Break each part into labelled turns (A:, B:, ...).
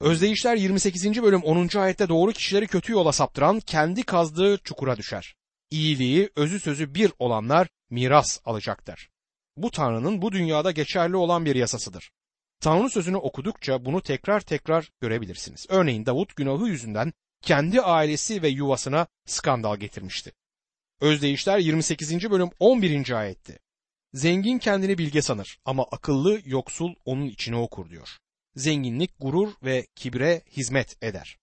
A: Özdeyişler 28. bölüm 10. ayette doğru kişileri kötü yola saptıran kendi kazdığı çukura düşer. İyiliği, özü sözü bir olanlar miras alacaktır. Bu Tanrı'nın bu dünyada geçerli olan bir yasasıdır. Tanrı sözünü okudukça bunu tekrar tekrar görebilirsiniz. Örneğin Davut günahı yüzünden kendi ailesi ve yuvasına skandal getirmişti. Özdeyişler 28. bölüm 11. ayetti. Zengin kendini bilge sanır ama akıllı yoksul onun içine okur diyor. Zenginlik gurur ve kibre hizmet eder.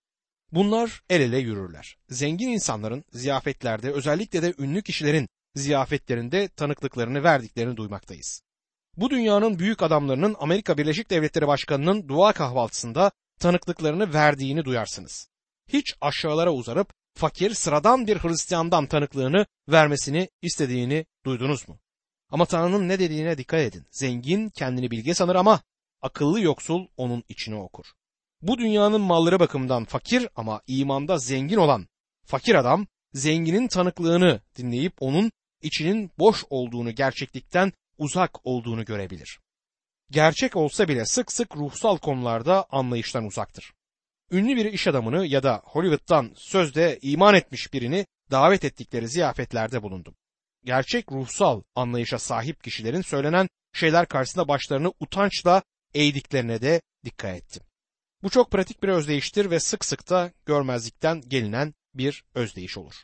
A: Bunlar el ele yürürler. Zengin insanların ziyafetlerde özellikle de ünlü kişilerin ziyafetlerinde tanıklıklarını verdiklerini duymaktayız. Bu dünyanın büyük adamlarının Amerika Birleşik Devletleri Başkanı'nın dua kahvaltısında tanıklıklarını verdiğini duyarsınız. Hiç aşağılara uzarıp fakir sıradan bir Hristiyandan tanıklığını vermesini istediğini duydunuz mu? Ama Tanrı'nın ne dediğine dikkat edin. Zengin kendini bilge sanır ama akıllı yoksul onun içine okur. Bu dünyanın malları bakımından fakir ama imanda zengin olan fakir adam zenginin tanıklığını dinleyip onun içinin boş olduğunu gerçeklikten uzak olduğunu görebilir. Gerçek olsa bile sık sık ruhsal konularda anlayıştan uzaktır. Ünlü bir iş adamını ya da Hollywood'dan sözde iman etmiş birini davet ettikleri ziyafetlerde bulundum. Gerçek ruhsal anlayışa sahip kişilerin söylenen şeyler karşısında başlarını utançla eğdiklerine de dikkat ettim. Bu çok pratik bir özdeyiştir ve sık sık da görmezlikten gelinen bir özdeyiş olur.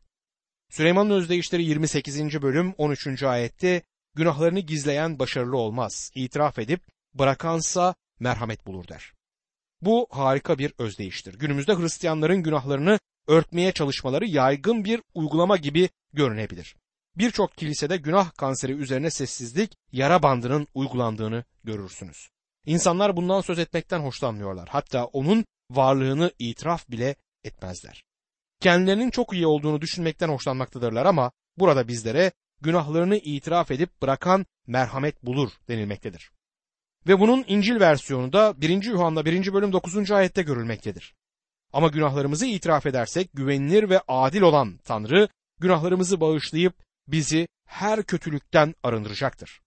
A: Süleyman'ın özdeyişleri 28. bölüm 13. ayette günahlarını gizleyen başarılı olmaz. İtiraf edip bırakansa merhamet bulur der. Bu harika bir özdeyiştir. Günümüzde Hristiyanların günahlarını örtmeye çalışmaları yaygın bir uygulama gibi görünebilir. Birçok kilisede günah kanseri üzerine sessizlik, yara bandının uygulandığını görürsünüz. İnsanlar bundan söz etmekten hoşlanmıyorlar. Hatta onun varlığını itiraf bile etmezler. Kendilerinin çok iyi olduğunu düşünmekten hoşlanmaktadırlar ama burada bizlere günahlarını itiraf edip bırakan merhamet bulur denilmektedir. Ve bunun İncil versiyonu da 1. Yuhanna 1. bölüm 9. ayette görülmektedir. Ama günahlarımızı itiraf edersek güvenilir ve adil olan Tanrı günahlarımızı bağışlayıp bizi her kötülükten arındıracaktır.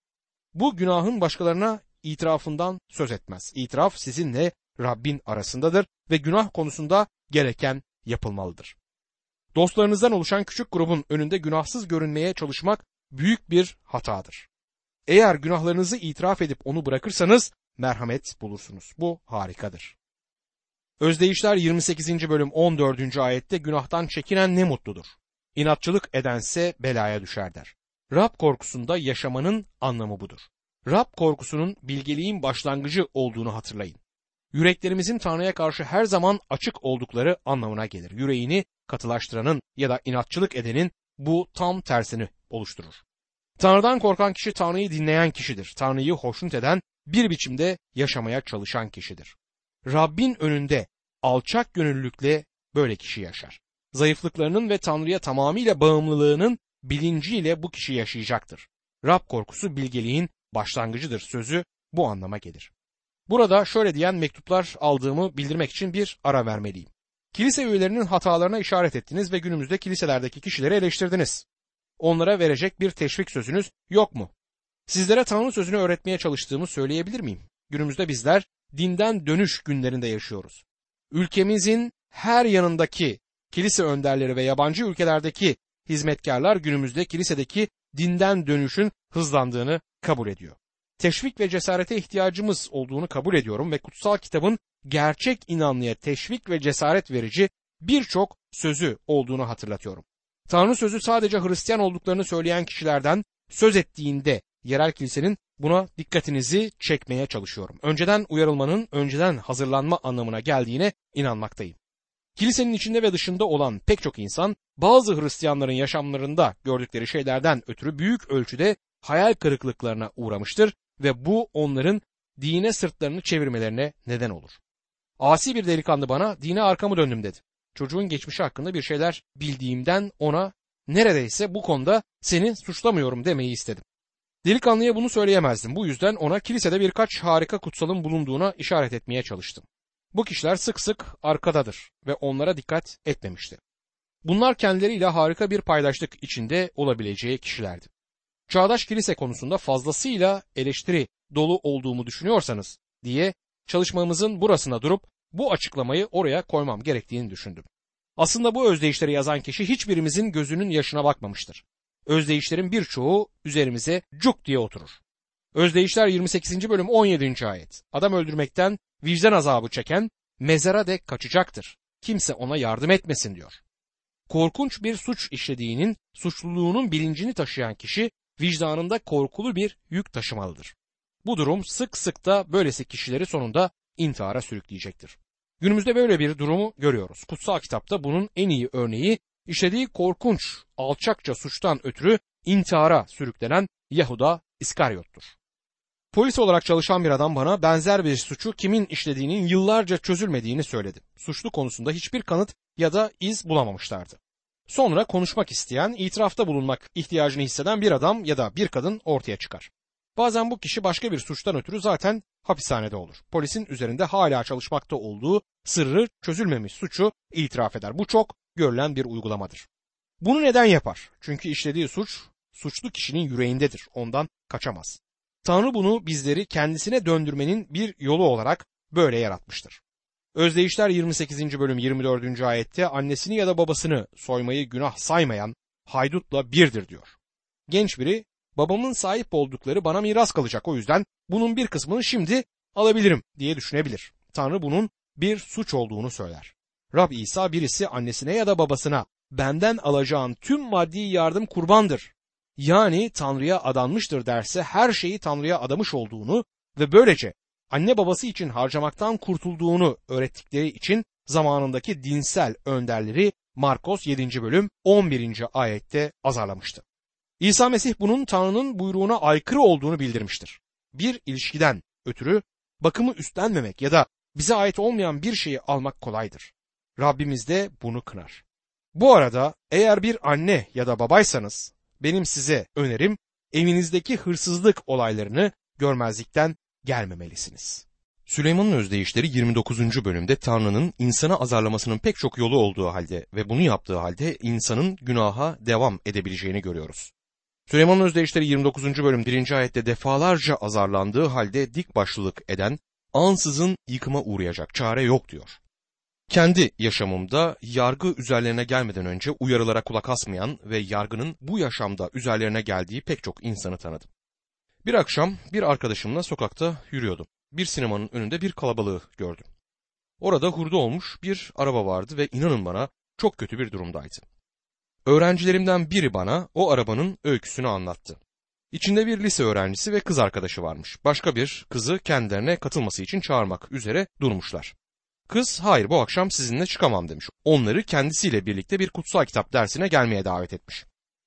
A: Bu günahın başkalarına itirafından söz etmez. İtiraf sizinle Rabbin arasındadır ve günah konusunda gereken yapılmalıdır. Dostlarınızdan oluşan küçük grubun önünde günahsız görünmeye çalışmak büyük bir hatadır. Eğer günahlarınızı itiraf edip onu bırakırsanız merhamet bulursunuz. Bu harikadır. Özdeyişler 28. bölüm 14. ayette günahtan çekinen ne mutludur. İnatçılık edense belaya düşer der. Rab korkusunda yaşamanın anlamı budur. Rab korkusunun bilgeliğin başlangıcı olduğunu hatırlayın. Yüreklerimizin Tanrı'ya karşı her zaman açık oldukları anlamına gelir. Yüreğini katılaştıranın ya da inatçılık edenin bu tam tersini oluşturur. Tanrı'dan korkan kişi Tanrı'yı dinleyen kişidir. Tanrı'yı hoşnut eden bir biçimde yaşamaya çalışan kişidir. Rabbin önünde alçak gönüllülükle böyle kişi yaşar. Zayıflıklarının ve Tanrı'ya tamamıyla bağımlılığının bilinciyle bu kişi yaşayacaktır. Rab korkusu bilgeliğin başlangıcıdır sözü bu anlama gelir. Burada şöyle diyen mektuplar aldığımı bildirmek için bir ara vermeliyim. Kilise üyelerinin hatalarına işaret ettiniz ve günümüzde kiliselerdeki kişileri eleştirdiniz. Onlara verecek bir teşvik sözünüz yok mu? Sizlere Tanrı sözünü öğretmeye çalıştığımı söyleyebilir miyim? Günümüzde bizler dinden dönüş günlerinde yaşıyoruz. Ülkemizin her yanındaki kilise önderleri ve yabancı ülkelerdeki hizmetkarlar günümüzde kilisedeki dinden dönüşün hızlandığını kabul ediyor. Teşvik ve cesarete ihtiyacımız olduğunu kabul ediyorum ve kutsal kitabın gerçek inanlıya teşvik ve cesaret verici birçok sözü olduğunu hatırlatıyorum. Tanrı sözü sadece Hristiyan olduklarını söyleyen kişilerden söz ettiğinde yerel kilisenin buna dikkatinizi çekmeye çalışıyorum. Önceden uyarılmanın önceden hazırlanma anlamına geldiğine inanmaktayım. Kilisenin içinde ve dışında olan pek çok insan bazı Hristiyanların yaşamlarında gördükleri şeylerden ötürü büyük ölçüde hayal kırıklıklarına uğramıştır ve bu onların dine sırtlarını çevirmelerine neden olur. Asi bir delikanlı bana dine arkamı döndüm dedi. Çocuğun geçmişi hakkında bir şeyler bildiğimden ona neredeyse bu konuda seni suçlamıyorum demeyi istedim. Delikanlıya bunu söyleyemezdim. Bu yüzden ona kilisede birkaç harika kutsalın bulunduğuna işaret etmeye çalıştım. Bu kişiler sık sık arkadadır ve onlara dikkat etmemişti. Bunlar kendileriyle harika bir paydaşlık içinde olabileceği kişilerdi. Çağdaş kilise konusunda fazlasıyla eleştiri dolu olduğumu düşünüyorsanız diye çalışmamızın burasına durup Bu açıklamayı oraya koymam gerektiğini düşündüm. Aslında bu özdeyişleri yazan kişi hiçbirimizin gözünün yaşına bakmamıştır. Özdeyişlerin birçoğu üzerimize cuk diye oturur. Özdeyişler 28. bölüm 17. ayet. Adam öldürmekten vicdan azabı çeken mezara dek kaçacaktır. Kimse ona yardım etmesin diyor. Korkunç bir suç işlediğinin, suçluluğunun bilincini taşıyan kişi vicdanında korkulu bir yük taşımalıdır. Bu durum sık sık da böylesi kişileri sonunda intihara sürükleyecektir. Günümüzde böyle bir durumu görüyoruz. Kutsal kitapta bunun en iyi örneği işlediği korkunç, alçakça suçtan ötürü intihara sürüklenen Yahuda İskaryot'tur. Polis olarak çalışan bir adam bana benzer bir suçu kimin işlediğinin yıllarca çözülmediğini söyledi. Suçlu konusunda hiçbir kanıt ya da iz bulamamışlardı. Sonra konuşmak isteyen, itirafta bulunmak ihtiyacını hisseden bir adam ya da bir kadın ortaya çıkar. Bazen bu kişi başka bir suçtan ötürü zaten hapishanede olur. Polisin üzerinde hala çalışmakta olduğu sırrı çözülmemiş suçu itiraf eder. Bu çok görülen bir uygulamadır. Bunu neden yapar? Çünkü işlediği suç suçlu kişinin yüreğindedir. Ondan kaçamaz. Tanrı bunu bizleri kendisine döndürmenin bir yolu olarak böyle yaratmıştır. Özdeyişler 28. bölüm 24. ayette annesini ya da babasını soymayı günah saymayan haydutla birdir diyor. Genç biri babamın sahip oldukları bana miras kalacak o yüzden bunun bir kısmını şimdi alabilirim diye düşünebilir. Tanrı bunun bir suç olduğunu söyler. Rab İsa birisi annesine ya da babasına benden alacağın tüm maddi yardım kurbandır. Yani Tanrı'ya adanmıştır derse her şeyi Tanrı'ya adamış olduğunu ve böylece anne babası için harcamaktan kurtulduğunu öğrettikleri için zamanındaki dinsel önderleri Markos 7. bölüm 11. ayette azarlamıştı. İsa Mesih bunun Tanrı'nın buyruğuna aykırı olduğunu bildirmiştir. Bir ilişkiden ötürü bakımı üstlenmemek ya da bize ait olmayan bir şeyi almak kolaydır. Rabbimiz de bunu kınar. Bu arada eğer bir anne ya da babaysanız benim size önerim evinizdeki hırsızlık olaylarını görmezlikten gelmemelisiniz. Süleyman'ın özdeyişleri 29. bölümde Tanrı'nın insanı azarlamasının pek çok yolu olduğu halde ve bunu yaptığı halde insanın günaha devam edebileceğini görüyoruz. Süleyman'ın özdeyişleri 29. bölüm 1. ayette defalarca azarlandığı halde dik başlılık eden ansızın yıkıma uğrayacak çare yok diyor. Kendi yaşamımda yargı üzerlerine gelmeden önce uyarılara kulak asmayan ve yargının bu yaşamda üzerlerine geldiği pek çok insanı tanıdım. Bir akşam bir arkadaşımla sokakta yürüyordum. Bir sinemanın önünde bir kalabalığı gördüm. Orada hurda olmuş bir araba vardı ve inanın bana çok kötü bir durumdaydı. Öğrencilerimden biri bana o arabanın öyküsünü anlattı. İçinde bir lise öğrencisi ve kız arkadaşı varmış. Başka bir kızı kendilerine katılması için çağırmak üzere durmuşlar. Kız hayır bu akşam sizinle çıkamam demiş. Onları kendisiyle birlikte bir kutsal kitap dersine gelmeye davet etmiş.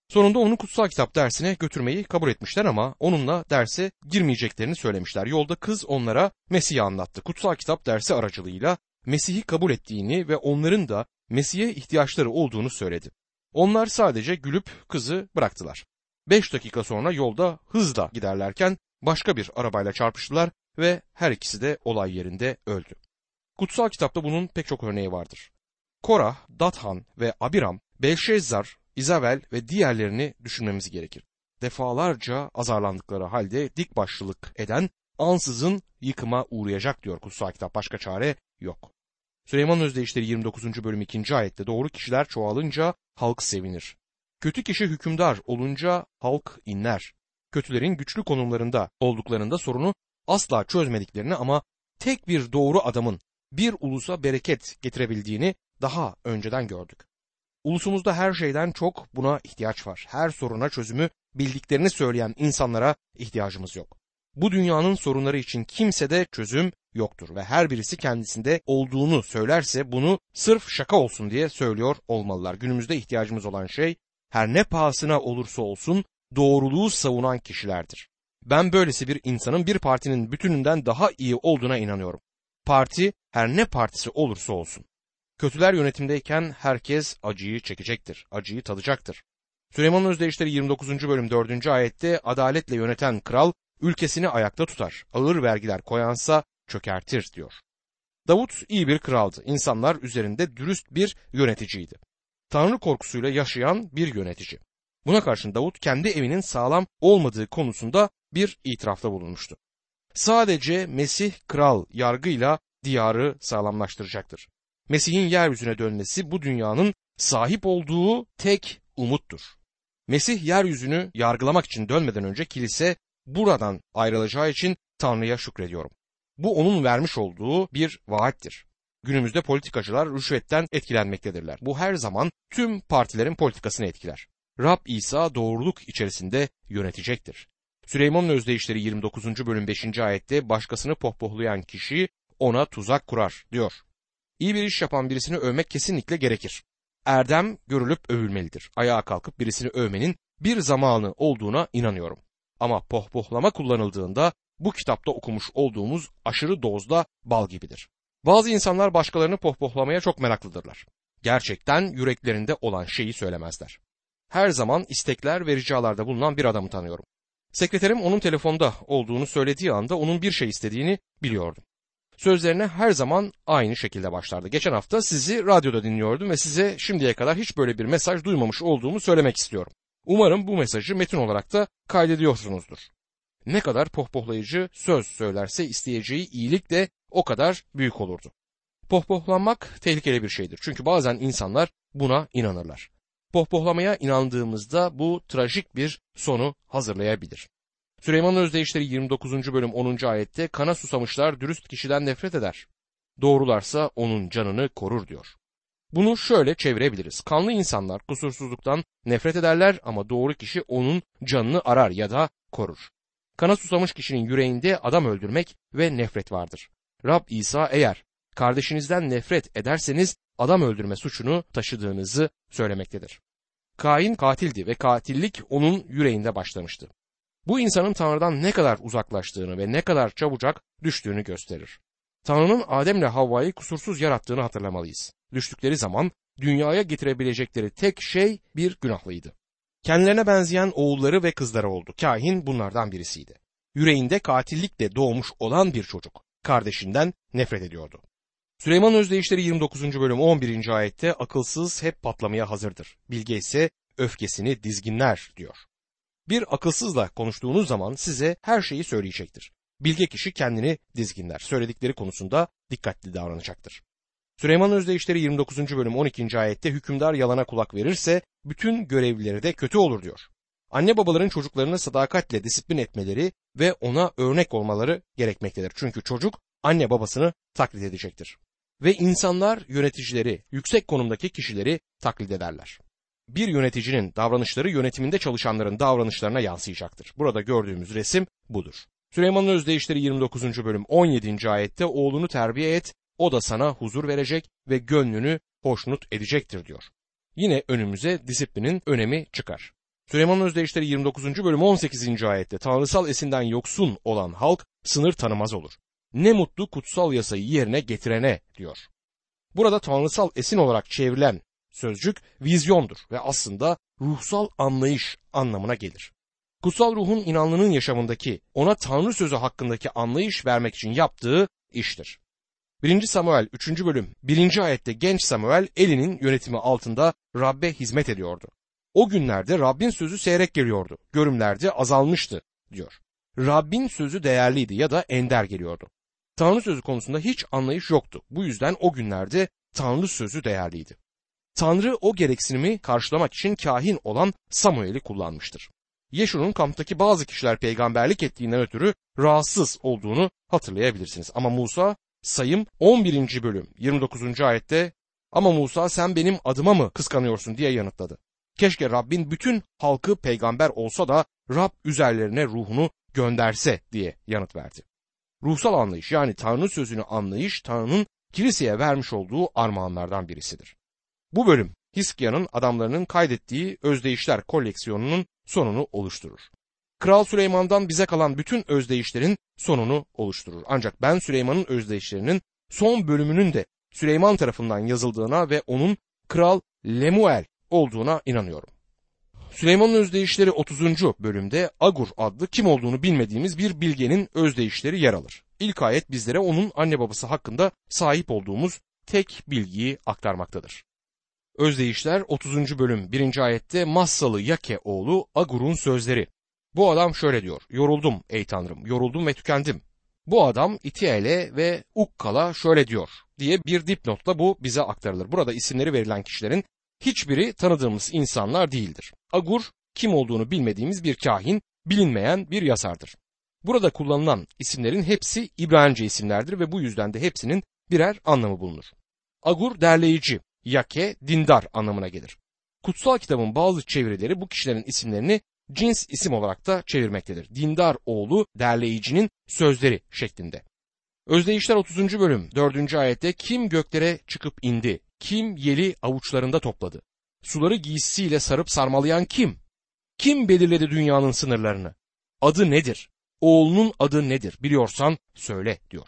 A: Sonunda onu kutsal kitap dersine götürmeyi kabul etmişler ama onunla derse girmeyeceklerini söylemişler. Yolda kız onlara Mesih'i anlattı. Kutsal kitap dersi aracılığıyla Mesih'i kabul ettiğini ve onların da Mesih'e ihtiyaçları olduğunu söyledi. Onlar sadece gülüp kızı bıraktılar. Beş dakika sonra yolda hızla giderlerken başka bir arabayla çarpıştılar ve her ikisi de olay yerinde öldü. Kutsal kitapta bunun pek çok örneği vardır. Korah, Dathan ve Abiram, Belşezzar, İzavel ve diğerlerini düşünmemiz gerekir. Defalarca azarlandıkları halde dik başlılık eden ansızın yıkıma uğrayacak diyor kutsal kitap. Başka çare yok. Süleyman Özdeyişleri 29. bölüm 2. ayette doğru kişiler çoğalınca halk sevinir. Kötü kişi hükümdar olunca halk inler. Kötülerin güçlü konumlarında olduklarında sorunu asla çözmediklerini ama tek bir doğru adamın bir ulusa bereket getirebildiğini daha önceden gördük. Ulusumuzda her şeyden çok buna ihtiyaç var. Her soruna çözümü bildiklerini söyleyen insanlara ihtiyacımız yok. Bu dünyanın sorunları için kimsede çözüm yoktur ve her birisi kendisinde olduğunu söylerse bunu sırf şaka olsun diye söylüyor olmalılar. Günümüzde ihtiyacımız olan şey her ne pahasına olursa olsun doğruluğu savunan kişilerdir. Ben böylesi bir insanın bir partinin bütününden daha iyi olduğuna inanıyorum. Parti her ne partisi olursa olsun. Kötüler yönetimdeyken herkes acıyı çekecektir, acıyı tadacaktır. Süleyman'ın özdeyişleri 29. bölüm 4. ayette adaletle yöneten kral ülkesini ayakta tutar, ağır vergiler koyansa çökertir diyor. Davut iyi bir kraldı, insanlar üzerinde dürüst bir yöneticiydi. Tanrı korkusuyla yaşayan bir yönetici. Buna karşın Davut kendi evinin sağlam olmadığı konusunda bir itirafta bulunmuştu. Sadece Mesih kral yargıyla diyarı sağlamlaştıracaktır. Mesih'in yeryüzüne dönmesi bu dünyanın sahip olduğu tek umuttur. Mesih yeryüzünü yargılamak için dönmeden önce kilise buradan ayrılacağı için Tanrı'ya şükrediyorum. Bu onun vermiş olduğu bir vaattir. Günümüzde politikacılar rüşvetten etkilenmektedirler. Bu her zaman tüm partilerin politikasını etkiler. Rab İsa doğruluk içerisinde yönetecektir. Süleyman'ın özdeyişleri 29. bölüm 5. ayette başkasını pohpohlayan kişi ona tuzak kurar diyor. İyi bir iş yapan birisini övmek kesinlikle gerekir. Erdem görülüp övülmelidir. Ayağa kalkıp birisini övmenin bir zamanı olduğuna inanıyorum. Ama pohpohlama kullanıldığında bu kitapta okumuş olduğumuz aşırı dozda bal gibidir. Bazı insanlar başkalarını pohpohlamaya çok meraklıdırlar. Gerçekten yüreklerinde olan şeyi söylemezler. Her zaman istekler ve ricalarda bulunan bir adamı tanıyorum. Sekreterim onun telefonda olduğunu söylediği anda onun bir şey istediğini biliyordum. Sözlerine her zaman aynı şekilde başlardı. Geçen hafta sizi radyoda dinliyordum ve size şimdiye kadar hiç böyle bir mesaj duymamış olduğumu söylemek istiyorum. Umarım bu mesajı metin olarak da kaydediyorsunuzdur. Ne kadar pohpohlayıcı söz söylerse isteyeceği iyilik de o kadar büyük olurdu. Pohpohlanmak tehlikeli bir şeydir. Çünkü bazen insanlar buna inanırlar. Pohpohlamaya inandığımızda bu trajik bir sonu hazırlayabilir. Süleyman'ın özdeyişleri 29. bölüm 10. ayette kana susamışlar dürüst kişiden nefret eder. Doğrularsa onun canını korur diyor. Bunu şöyle çevirebiliriz. Kanlı insanlar kusursuzluktan nefret ederler ama doğru kişi onun canını arar ya da korur. Kana susamış kişinin yüreğinde adam öldürmek ve nefret vardır. Rab İsa eğer kardeşinizden nefret ederseniz adam öldürme suçunu taşıdığınızı söylemektedir. Kain katildi ve katillik onun yüreğinde başlamıştı. Bu insanın Tanrı'dan ne kadar uzaklaştığını ve ne kadar çabucak düştüğünü gösterir. Tanrı'nın Adem'le Havva'yı kusursuz yarattığını hatırlamalıyız. Düştükleri zaman dünyaya getirebilecekleri tek şey bir günahlıydı. Kendilerine benzeyen oğulları ve kızları oldu. Kahin bunlardan birisiydi. Yüreğinde katillikle doğmuş olan bir çocuk. Kardeşinden nefret ediyordu. Süleyman Özdeyişleri 29. bölüm 11. ayette akılsız hep patlamaya hazırdır. Bilge ise öfkesini dizginler diyor. Bir akılsızla konuştuğunuz zaman size her şeyi söyleyecektir. Bilge kişi kendini dizginler. Söyledikleri konusunda dikkatli davranacaktır. Süleyman Özdeyişleri 29. bölüm 12. ayette hükümdar yalana kulak verirse bütün görevlileri de kötü olur diyor. Anne babaların çocuklarını sadakatle disiplin etmeleri ve ona örnek olmaları gerekmektedir. Çünkü çocuk anne babasını taklit edecektir. Ve insanlar yöneticileri, yüksek konumdaki kişileri taklit ederler. Bir yöneticinin davranışları yönetiminde çalışanların davranışlarına yansıyacaktır. Burada gördüğümüz resim budur. Süleyman'ın özdeyişleri 29. bölüm 17. ayette oğlunu terbiye et, o da sana huzur verecek ve gönlünü hoşnut edecektir diyor. Yine önümüze disiplinin önemi çıkar. Süleyman'ın özdeyişleri 29. bölüm 18. ayette tanrısal esinden yoksun olan halk sınır tanımaz olur. Ne mutlu kutsal yasayı yerine getirene diyor. Burada tanrısal esin olarak çevrilen sözcük vizyondur ve aslında ruhsal anlayış anlamına gelir. Kutsal ruhun inanlının yaşamındaki ona Tanrı sözü hakkındaki anlayış vermek için yaptığı iştir. 1. Samuel 3. bölüm 1. ayette genç Samuel Eli'nin yönetimi altında Rabbe hizmet ediyordu. O günlerde Rabbin sözü seyrek geliyordu. Görümlerde azalmıştı diyor. Rabbin sözü değerliydi ya da ender geliyordu. Tanrı sözü konusunda hiç anlayış yoktu. Bu yüzden o günlerde Tanrı sözü değerliydi. Tanrı o gereksinimi karşılamak için kahin olan Samuel'i kullanmıştır. Yeşu'nun kamptaki bazı kişiler peygamberlik ettiğinden ötürü rahatsız olduğunu hatırlayabilirsiniz. Ama Musa sayım 11. bölüm 29. ayette ama Musa sen benim adıma mı kıskanıyorsun diye yanıtladı. Keşke Rabbin bütün halkı peygamber olsa da Rab üzerlerine ruhunu gönderse diye yanıt verdi. Ruhsal anlayış yani Tanrı sözünü anlayış Tanrı'nın kiliseye vermiş olduğu armağanlardan birisidir. Bu bölüm Hiskia'nın adamlarının kaydettiği özdeyişler koleksiyonunun sonunu oluşturur. Kral Süleyman'dan bize kalan bütün özdeyişlerin sonunu oluşturur. Ancak ben Süleyman'ın özdeyişlerinin son bölümünün de Süleyman tarafından yazıldığına ve onun Kral Lemuel olduğuna inanıyorum. Süleyman'ın özdeyişleri 30. bölümde Agur adlı kim olduğunu bilmediğimiz bir bilgenin özdeyişleri yer alır. İlk ayet bizlere onun anne babası hakkında sahip olduğumuz tek bilgiyi aktarmaktadır. Özdeyişler 30. bölüm 1. ayette Massalı Yake oğlu Agur'un sözleri. Bu adam şöyle diyor. Yoruldum ey Tanrım, yoruldum ve tükendim. Bu adam İtiel'e ve Ukkal'a şöyle diyor diye bir dipnotla bu bize aktarılır. Burada isimleri verilen kişilerin hiçbiri tanıdığımız insanlar değildir. Agur kim olduğunu bilmediğimiz bir kahin, bilinmeyen bir yazardır. Burada kullanılan isimlerin hepsi İbranice isimlerdir ve bu yüzden de hepsinin birer anlamı bulunur. Agur derleyici, yake dindar anlamına gelir. Kutsal kitabın bazı çevirileri bu kişilerin isimlerini cins isim olarak da çevirmektedir. Dindar oğlu derleyicinin sözleri şeklinde. Özdeyişler 30. bölüm 4. ayette kim göklere çıkıp indi, kim yeli avuçlarında topladı, suları giysisiyle sarıp sarmalayan kim? Kim belirledi dünyanın sınırlarını? Adı nedir? Oğlunun adı nedir? Biliyorsan söyle diyor.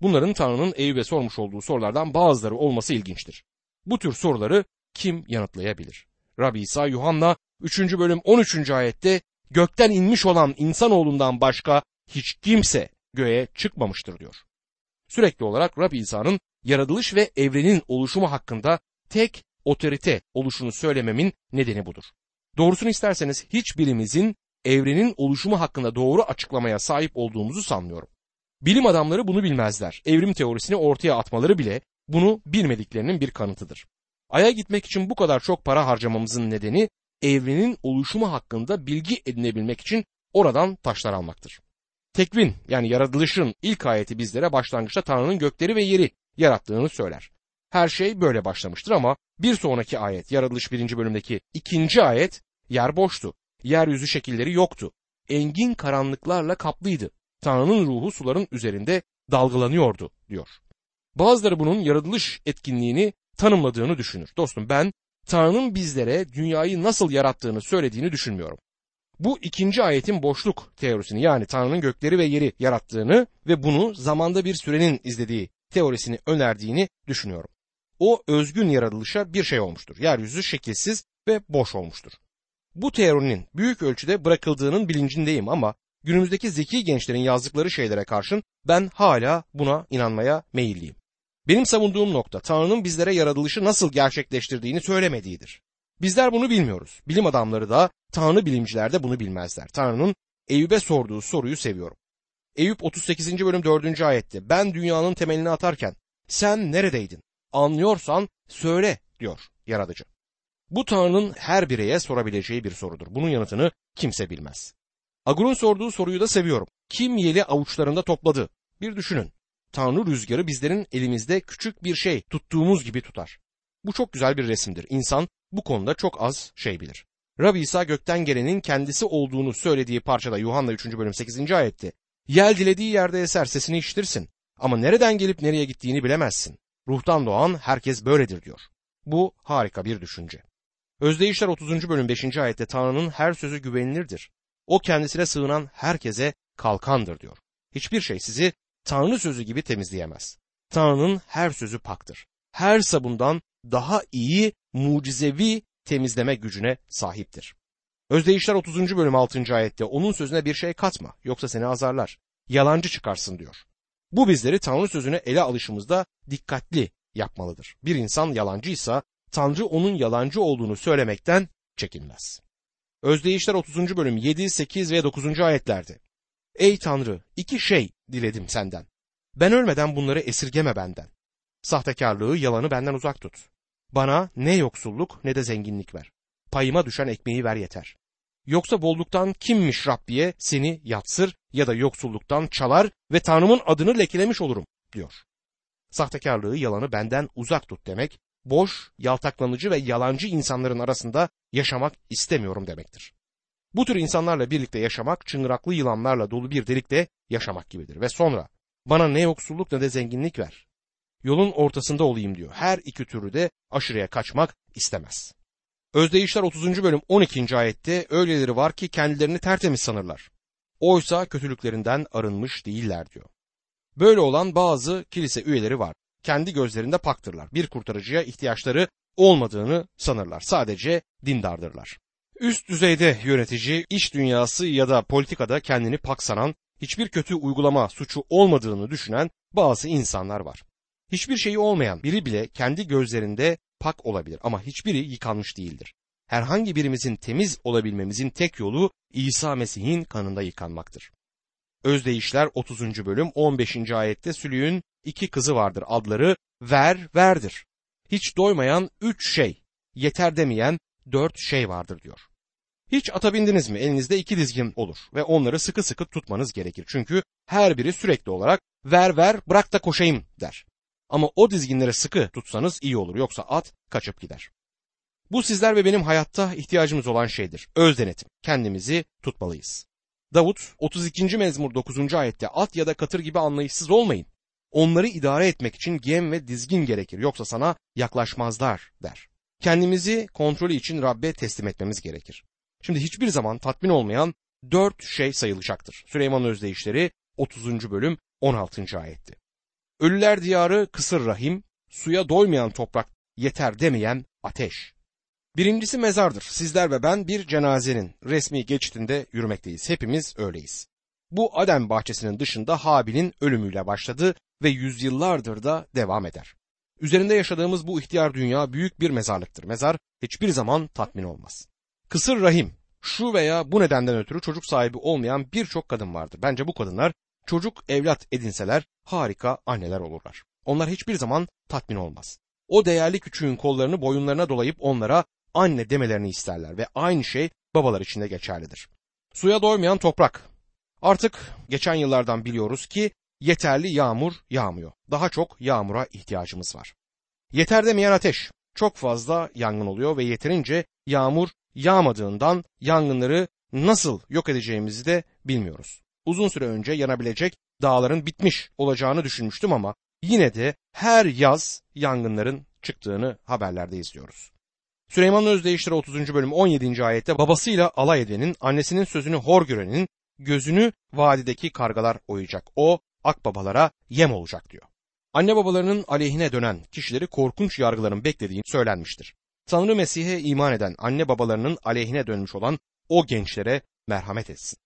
A: Bunların Tanrı'nın Eyüp'e sormuş olduğu sorulardan bazıları olması ilginçtir. Bu tür soruları kim yanıtlayabilir? Rabbi İsa Yuhanna 3. bölüm 13. ayette gökten inmiş olan insanoğlundan başka hiç kimse göğe çıkmamıştır diyor. Sürekli olarak Rabbi İsa'nın yaratılış ve evrenin oluşumu hakkında tek otorite oluşunu söylememin nedeni budur. Doğrusunu isterseniz hiçbirimizin evrenin oluşumu hakkında doğru açıklamaya sahip olduğumuzu sanmıyorum. Bilim adamları bunu bilmezler. Evrim teorisini ortaya atmaları bile bunu bilmediklerinin bir kanıtıdır. Ay'a gitmek için bu kadar çok para harcamamızın nedeni evrenin oluşumu hakkında bilgi edinebilmek için oradan taşlar almaktır. Tekvin yani yaratılışın ilk ayeti bizlere başlangıçta Tanrı'nın gökleri ve yeri yarattığını söyler. Her şey böyle başlamıştır ama bir sonraki ayet yaratılış birinci bölümdeki ikinci ayet yer boştu. Yeryüzü şekilleri yoktu. Engin karanlıklarla kaplıydı. Tanrı'nın ruhu suların üzerinde dalgalanıyordu diyor. Bazıları bunun yaratılış etkinliğini tanımladığını düşünür. Dostum ben Tanrı'nın bizlere dünyayı nasıl yarattığını söylediğini düşünmüyorum. Bu ikinci ayetin boşluk teorisini yani Tanrı'nın gökleri ve yeri yarattığını ve bunu zamanda bir sürenin izlediği teorisini önerdiğini düşünüyorum. O özgün yaratılışa bir şey olmuştur. Yeryüzü şekilsiz ve boş olmuştur. Bu teorinin büyük ölçüde bırakıldığının bilincindeyim ama günümüzdeki zeki gençlerin yazdıkları şeylere karşın ben hala buna inanmaya meyilliyim. Benim savunduğum nokta Tanrı'nın bizlere yaratılışı nasıl gerçekleştirdiğini söylemediğidir. Bizler bunu bilmiyoruz. Bilim adamları da Tanrı bilimciler de bunu bilmezler. Tanrı'nın Eyüp'e sorduğu soruyu seviyorum. Eyüp 38. bölüm 4. ayette ben dünyanın temelini atarken sen neredeydin? Anlıyorsan söyle diyor yaratıcı. Bu Tanrı'nın her bireye sorabileceği bir sorudur. Bunun yanıtını kimse bilmez. Agur'un sorduğu soruyu da seviyorum. Kim yeli avuçlarında topladı? Bir düşünün. Tanrı rüzgarı bizlerin elimizde küçük bir şey tuttuğumuz gibi tutar. Bu çok güzel bir resimdir. İnsan bu konuda çok az şey bilir. Rabbi İsa gökten gelenin kendisi olduğunu söylediği parçada Yuhanna 3. bölüm 8. ayette Yel dilediği yerde eser sesini işitirsin ama nereden gelip nereye gittiğini bilemezsin. Ruhtan doğan herkes böyledir diyor. Bu harika bir düşünce. Özdeyişler 30. bölüm 5. ayette Tanrı'nın her sözü güvenilirdir. O kendisine sığınan herkese kalkandır diyor. Hiçbir şey sizi Tanrı sözü gibi temizleyemez. Tanrı'nın her sözü paktır. Her sabundan daha iyi mucizevi temizleme gücüne sahiptir. Özdeyişler 30. bölüm 6. ayette onun sözüne bir şey katma yoksa seni azarlar. Yalancı çıkarsın diyor. Bu bizleri Tanrı sözüne ele alışımızda dikkatli yapmalıdır. Bir insan yalancıysa Tanrı onun yalancı olduğunu söylemekten çekinmez. Özdeyişler 30. bölüm 7, 8 ve 9. ayetlerde. Ey Tanrı iki şey diledim senden. Ben ölmeden bunları esirgeme benden. Sahtekarlığı, yalanı benden uzak tut. Bana ne yoksulluk ne de zenginlik ver. Payıma düşen ekmeği ver yeter. Yoksa bolluktan kimmiş Rabbiye seni yatsır ya da yoksulluktan çalar ve Tanrımın adını lekelemiş olurum diyor. Sahtekarlığı, yalanı benden uzak tut demek, boş, yaltaklanıcı ve yalancı insanların arasında yaşamak istemiyorum demektir. Bu tür insanlarla birlikte yaşamak çıngıraklı yılanlarla dolu bir delikte yaşamak gibidir. Ve sonra bana ne yoksulluk ne de zenginlik ver. Yolun ortasında olayım diyor. Her iki türü de aşırıya kaçmak istemez. Özdeyişler 30. bölüm 12. ayette öyleleri var ki kendilerini tertemiz sanırlar. Oysa kötülüklerinden arınmış değiller diyor. Böyle olan bazı kilise üyeleri var. Kendi gözlerinde paktırlar. Bir kurtarıcıya ihtiyaçları olmadığını sanırlar. Sadece dindardırlar. Üst düzeyde yönetici, iş dünyası ya da politikada kendini pak sanan, hiçbir kötü uygulama suçu olmadığını düşünen bazı insanlar var. Hiçbir şeyi olmayan biri bile kendi gözlerinde pak olabilir ama hiçbiri yıkanmış değildir. Herhangi birimizin temiz olabilmemizin tek yolu İsa Mesih'in kanında yıkanmaktır. Özdeyişler 30. bölüm 15. ayette Sülüğün iki kızı vardır adları ver verdir. Hiç doymayan üç şey, yeter demeyen dört şey vardır diyor. Hiç ata bindiniz mi? Elinizde iki dizgin olur ve onları sıkı sıkı tutmanız gerekir. Çünkü her biri sürekli olarak ver ver bırak da koşayım der. Ama o dizginleri sıkı tutsanız iyi olur yoksa at kaçıp gider. Bu sizler ve benim hayatta ihtiyacımız olan şeydir. Öz denetim. Kendimizi tutmalıyız. Davut 32. mezmur 9. ayette at ya da katır gibi anlayışsız olmayın. Onları idare etmek için gem ve dizgin gerekir yoksa sana yaklaşmazlar der. Kendimizi kontrolü için Rabbe teslim etmemiz gerekir. Şimdi hiçbir zaman tatmin olmayan dört şey sayılacaktır. Süleyman Özdeyişleri 30. bölüm 16. ayetti. Ölüler diyarı kısır rahim, suya doymayan toprak yeter demeyen ateş. Birincisi mezardır. Sizler ve ben bir cenazenin resmi geçitinde yürümekteyiz. Hepimiz öyleyiz. Bu Adem bahçesinin dışında Habil'in ölümüyle başladı ve yüzyıllardır da devam eder. Üzerinde yaşadığımız bu ihtiyar dünya büyük bir mezarlıktır. Mezar hiçbir zaman tatmin olmaz. Kısır rahim, şu veya bu nedenden ötürü çocuk sahibi olmayan birçok kadın vardır. Bence bu kadınlar çocuk evlat edinseler harika anneler olurlar. Onlar hiçbir zaman tatmin olmaz. O değerli küçüğün kollarını boyunlarına dolayıp onlara anne demelerini isterler ve aynı şey babalar için de geçerlidir. Suya doymayan toprak. Artık geçen yıllardan biliyoruz ki yeterli yağmur yağmıyor. Daha çok yağmura ihtiyacımız var. Yeter demeyen ateş. Çok fazla yangın oluyor ve yeterince yağmur yağmadığından yangınları nasıl yok edeceğimizi de bilmiyoruz. Uzun süre önce yanabilecek dağların bitmiş olacağını düşünmüştüm ama yine de her yaz yangınların çıktığını haberlerde izliyoruz. Süleyman Özdeyişleri 30. bölüm 17. ayette babasıyla alay edenin, annesinin sözünü hor görenin gözünü vadideki kargalar oyacak. O akbabalara yem olacak diyor. Anne babalarının aleyhine dönen kişileri korkunç yargıların beklediğini söylenmiştir. Tanrı Mesih'e iman eden anne babalarının aleyhine dönmüş olan o gençlere merhamet etsin.